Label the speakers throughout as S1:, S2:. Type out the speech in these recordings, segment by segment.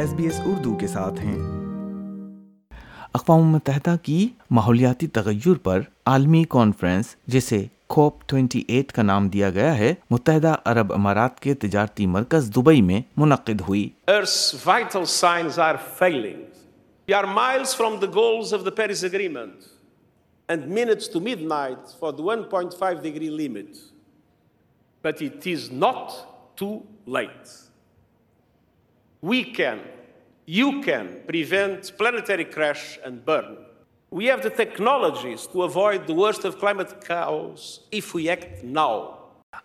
S1: S B S Urdu کے ساتھ ہیں اقوام متحدہ کی ماحولیاتی تغیر پر عالمی کانفرنس جسے کھوپ ٹوینٹی ایٹ کا نام دیا گیا ہے متحدہ عرب امارات کے تجارتی مرکز دبئی میں منعقد ہوئی
S2: but it is not too late we can, you can prevent planetary crash and burn. We have the technologies to avoid the worst of climate chaos if we act now.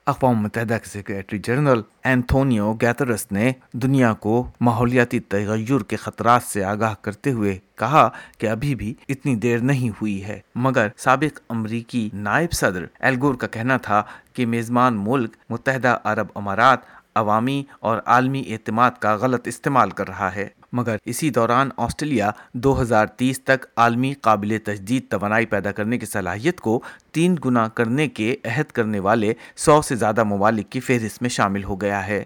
S1: اقوام متحدہ کے secretary general Antonio گیترس نے دنیا کو ماحولیاتی تغیر کے خطرات سے آگاہ کرتے ہوئے کہا کہ ابھی بھی اتنی دیر نہیں ہوئی ہے مگر سابق امریکی نائب صدر ایلگور کا کہنا تھا کہ میزمان ملک متحدہ عرب امارات عوامی اور عالمی اعتماد کا غلط استعمال کر رہا ہے مگر اسی دوران آسٹریلیا دو ہزار تیس تک عالمی قابل تجدید توانائی پیدا کرنے کی صلاحیت کو تین گنا کرنے کے عہد کرنے والے سو سے زیادہ ممالک کی فہرست میں شامل ہو گیا ہے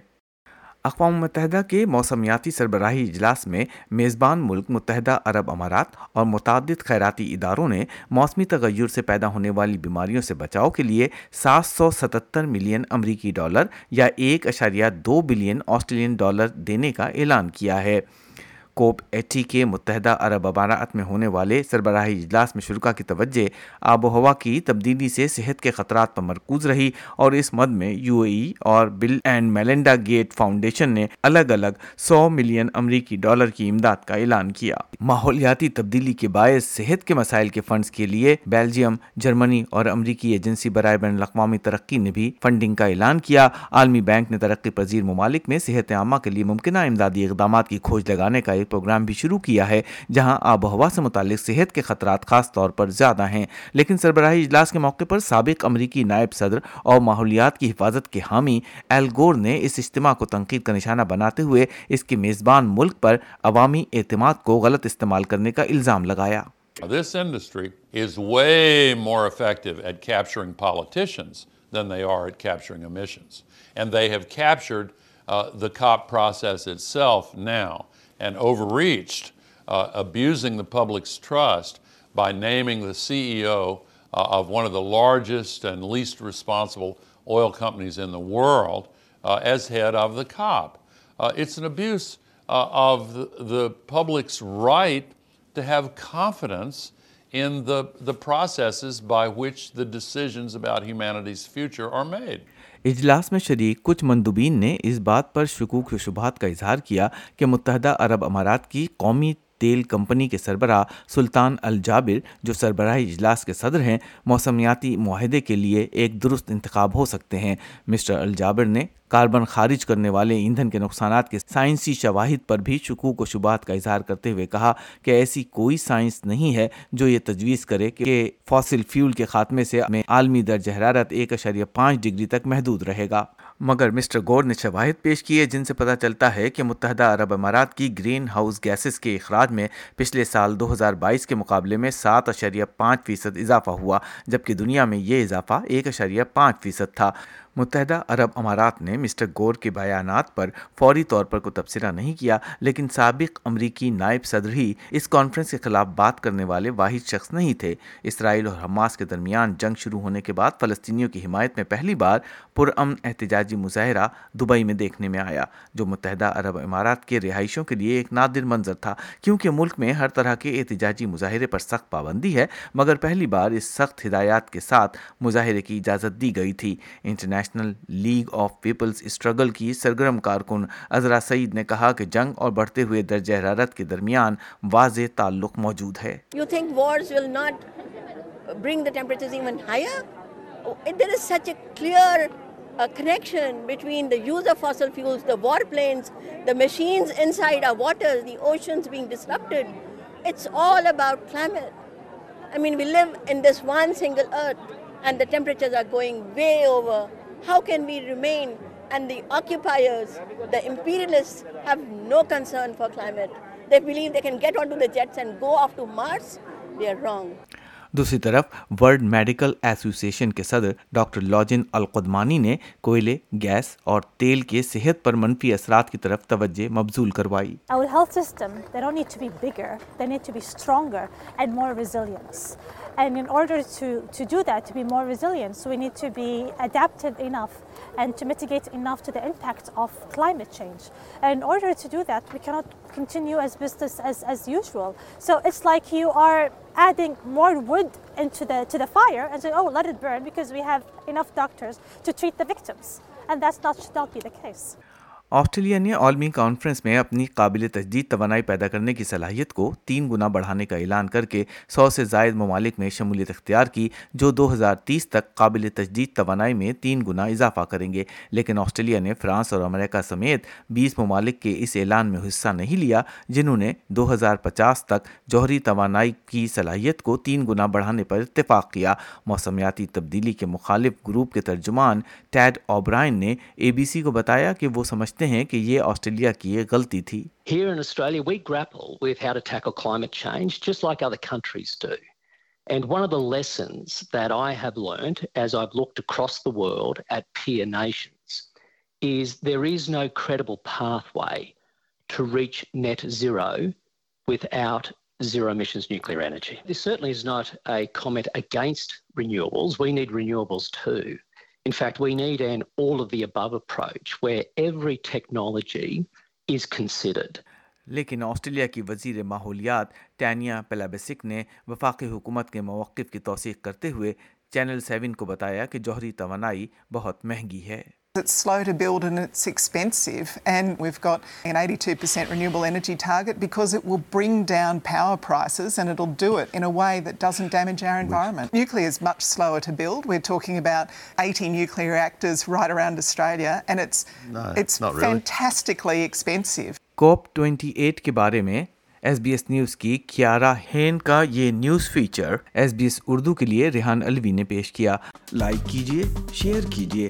S1: اقوام متحدہ کے موسمیاتی سربراہی اجلاس میں میزبان ملک متحدہ عرب امارات اور متعدد خیراتی اداروں نے موسمی تغیر سے پیدا ہونے والی بیماریوں سے بچاؤ کے لیے سات سو ستتر ملین امریکی ڈالر یا ایک اشاریہ دو بلین آسٹریلین ڈالر دینے کا اعلان کیا ہے کوپ ایٹی کے متحدہ عرب امارات میں ہونے والے سربراہی اجلاس میں شرکا کی توجہ آب و ہوا کی تبدیلی سے صحت کے خطرات پر مرکوز رہی اور اس مد میں یو اے ای اور Bill and Melinda Gates foundation نے الگ الگ سو ملین امریکی ڈالر کی امداد کا اعلان کیا ماحولیاتی تبدیلی کے باعث صحت کے مسائل کے فنڈز کے لیے بیلجیم جرمنی اور امریکی ایجنسی برائے بین الاقوامی ترقی نے بھی فنڈنگ کا اعلان کیا عالمی بینک نے ترقی پذیر ممالک میں صحت عامہ کے لیے ممکنہ امدادی اقدامات کی کھوج لگانے کا ایک پروگرام بھی شروع کیا ہے جہاں آب و ہوا سے متعلق صحت کے خطرات خاص طور پر زیادہ ہیں لیکن سربراہی اجلاس کے موقع پر سابق امریکی نائب صدر اور ماحولیات کی حفاظت کے حامی ایل گور نے اس اجتماع کو تنقید کا نشانہ بناتے ہوئے اس کے میزبان ملک پر عوامی اعتماد کو غلط استعمال کرنے کا الزام لگایا
S3: This industry is way more effective at capturing politicians than they are at capturing emissions. And they have captured Uh, the COP process itself now and overreached, uh, abusing the public's trust by naming the CEO uh, of one of the largest and least responsible oil companies in the world as head of the COP. It's an abuse of the public's right to have confidence in the processes by which the decisions about humanity's future are made.
S1: اجلاس میں شریک کچھ مندوبین نے اس بات پر شکوک و شبہات کا اظہار کیا کہ متحدہ عرب امارات کی قومی تیل کمپنی کے سربراہ سلطان الجابر جو سربراہی اجلاس کے صدر ہیں موسمیاتی معاہدے کے لیے ایک درست انتخاب ہو سکتے ہیں مسٹر الجابر نے کاربن خارج کرنے والے ایندھن کے نقصانات کے سائنسی شواہد پر بھی شکوک و شبات کا اظہار کرتے ہوئے کہا کہ ایسی کوئی سائنس نہیں ہے جو یہ تجویز کرے کہ فاسل فیول کے خاتمے سے عالمی درجہ حرارت ایک اشاریہ پانچ ڈگری تک محدود رہے گا مگر مسٹر گور نے شواہد پیش کیے جن سے پتہ چلتا ہے کہ متحدہ عرب امارات کی گرین ہاؤس گیسز کے اخراج میں پچھلے سال دو ہزار بائیس کے مقابلے میں سات اشریہ پانچ فیصد اضافہ ہوا جبکہ دنیا میں یہ اضافہ ایک اشریہ پانچ فیصد تھا متحدہ عرب امارات نے مسٹر گور کے بیانات پر فوری طور پر کوئی تبصرہ نہیں کیا لیکن سابق امریکی نائب صدر ہی اس کانفرنس کے خلاف بات کرنے والے واحد شخص نہیں تھے اسرائیل اور حماس کے درمیان جنگ شروع ہونے کے بعد فلسطینیوں کی حمایت میں پہلی بار پرامن احتجاجی مظاہرہ دبئی میں دیکھنے میں آیا جو متحدہ عرب امارات کے رہائشوں کے لیے ایک نادر منظر تھا کیونکہ ملک میں ہر طرح کے احتجاجی مظاہرے پر سخت پابندی ہے مگر پہلی بار اس سخت ہدایات کے ساتھ مظاہرے کی اجازت دی گئی تھی International National League of Peoples Struggle کی سرگرم کارکن عزرا سعید نے کہا کہ جنگ اور بڑھتے ہوئے درجہ حرارت کے درمیان واضح تعلق موجود ہے
S4: you think wars will not bring the temperatures even higher there is such a clear connection between the use of fossil fuels, the warplanes, the machines inside our waters, the oceans being disrupted. It's all about climate. I mean, we live in this one single earth and the temperatures are going way over how can we remain and the occupiers, the imperialists, have no concern for climate. They believe they can get onto the jets and go off to Mars. They are wrong.
S5: دوسری طرف world medical association کے صدر doctor لوجن القدمانی نے کوئلے gas اور تیل کے صحت پر منفی اثرات کی طرف توجہ مبزول کروائی and and others do more resilience when it to be adapted enough and to mitigate enough to the impacts of climate change and others that you as business as as usual so it's like you are adding more wood we he enough doctors Australia نے عالمی conference میں اپنی قابل
S1: تجدید توانائی پیدا کرنے کی صلاحیت کو تین گنا بڑھانے کا اعلان کر کے سو سے زائد ممالک میں شمولیت اختیار کی جو دو ہزار تیس تک قابل تجدید توانائی میں تین گنا اضافہ کریں گے لیکن آسٹریلیا نے فرانس اور امریکہ سمیت بیس ممالک کے اس اعلان میں حصہ نہیں لیا جنہوں نے دو ہزار پچاس تک جوہری توانائی کی صلاحیت کو تین گنا بڑھانے پر اتفاق کیا موسمیاتی تبدیلی کے مخالف گروپ کے ترجمان ٹیڈ اوبرائن نے اے بی سی کو بتایا کہ وہ سمجھتے سمجھتے ہیں کہ یہ آسٹریلیا کی ایک غلطی تھی
S6: Here in Australia we grapple with how to tackle climate change just like other countries do. And one of the lessons that I have learned as I've looked across the world at peer nations is there is no credible pathway to reach net zero without zero emissions nuclear energy. This certainly is not a comment against renewables. We need renewables too. In fact, we need an all of the above approach where every technology is considered.
S7: لیکن
S8: Australia کی
S1: وزیر ماحولیات ٹینیا پیلابسک نے وفاقی حکومت کے موقف کی توثیق کرتے ہوئے چینل سیون کو بتایا کہ جوہری توانائی بہت مہنگی ہے ریان الوی نے پیش کیا لائک کیجیے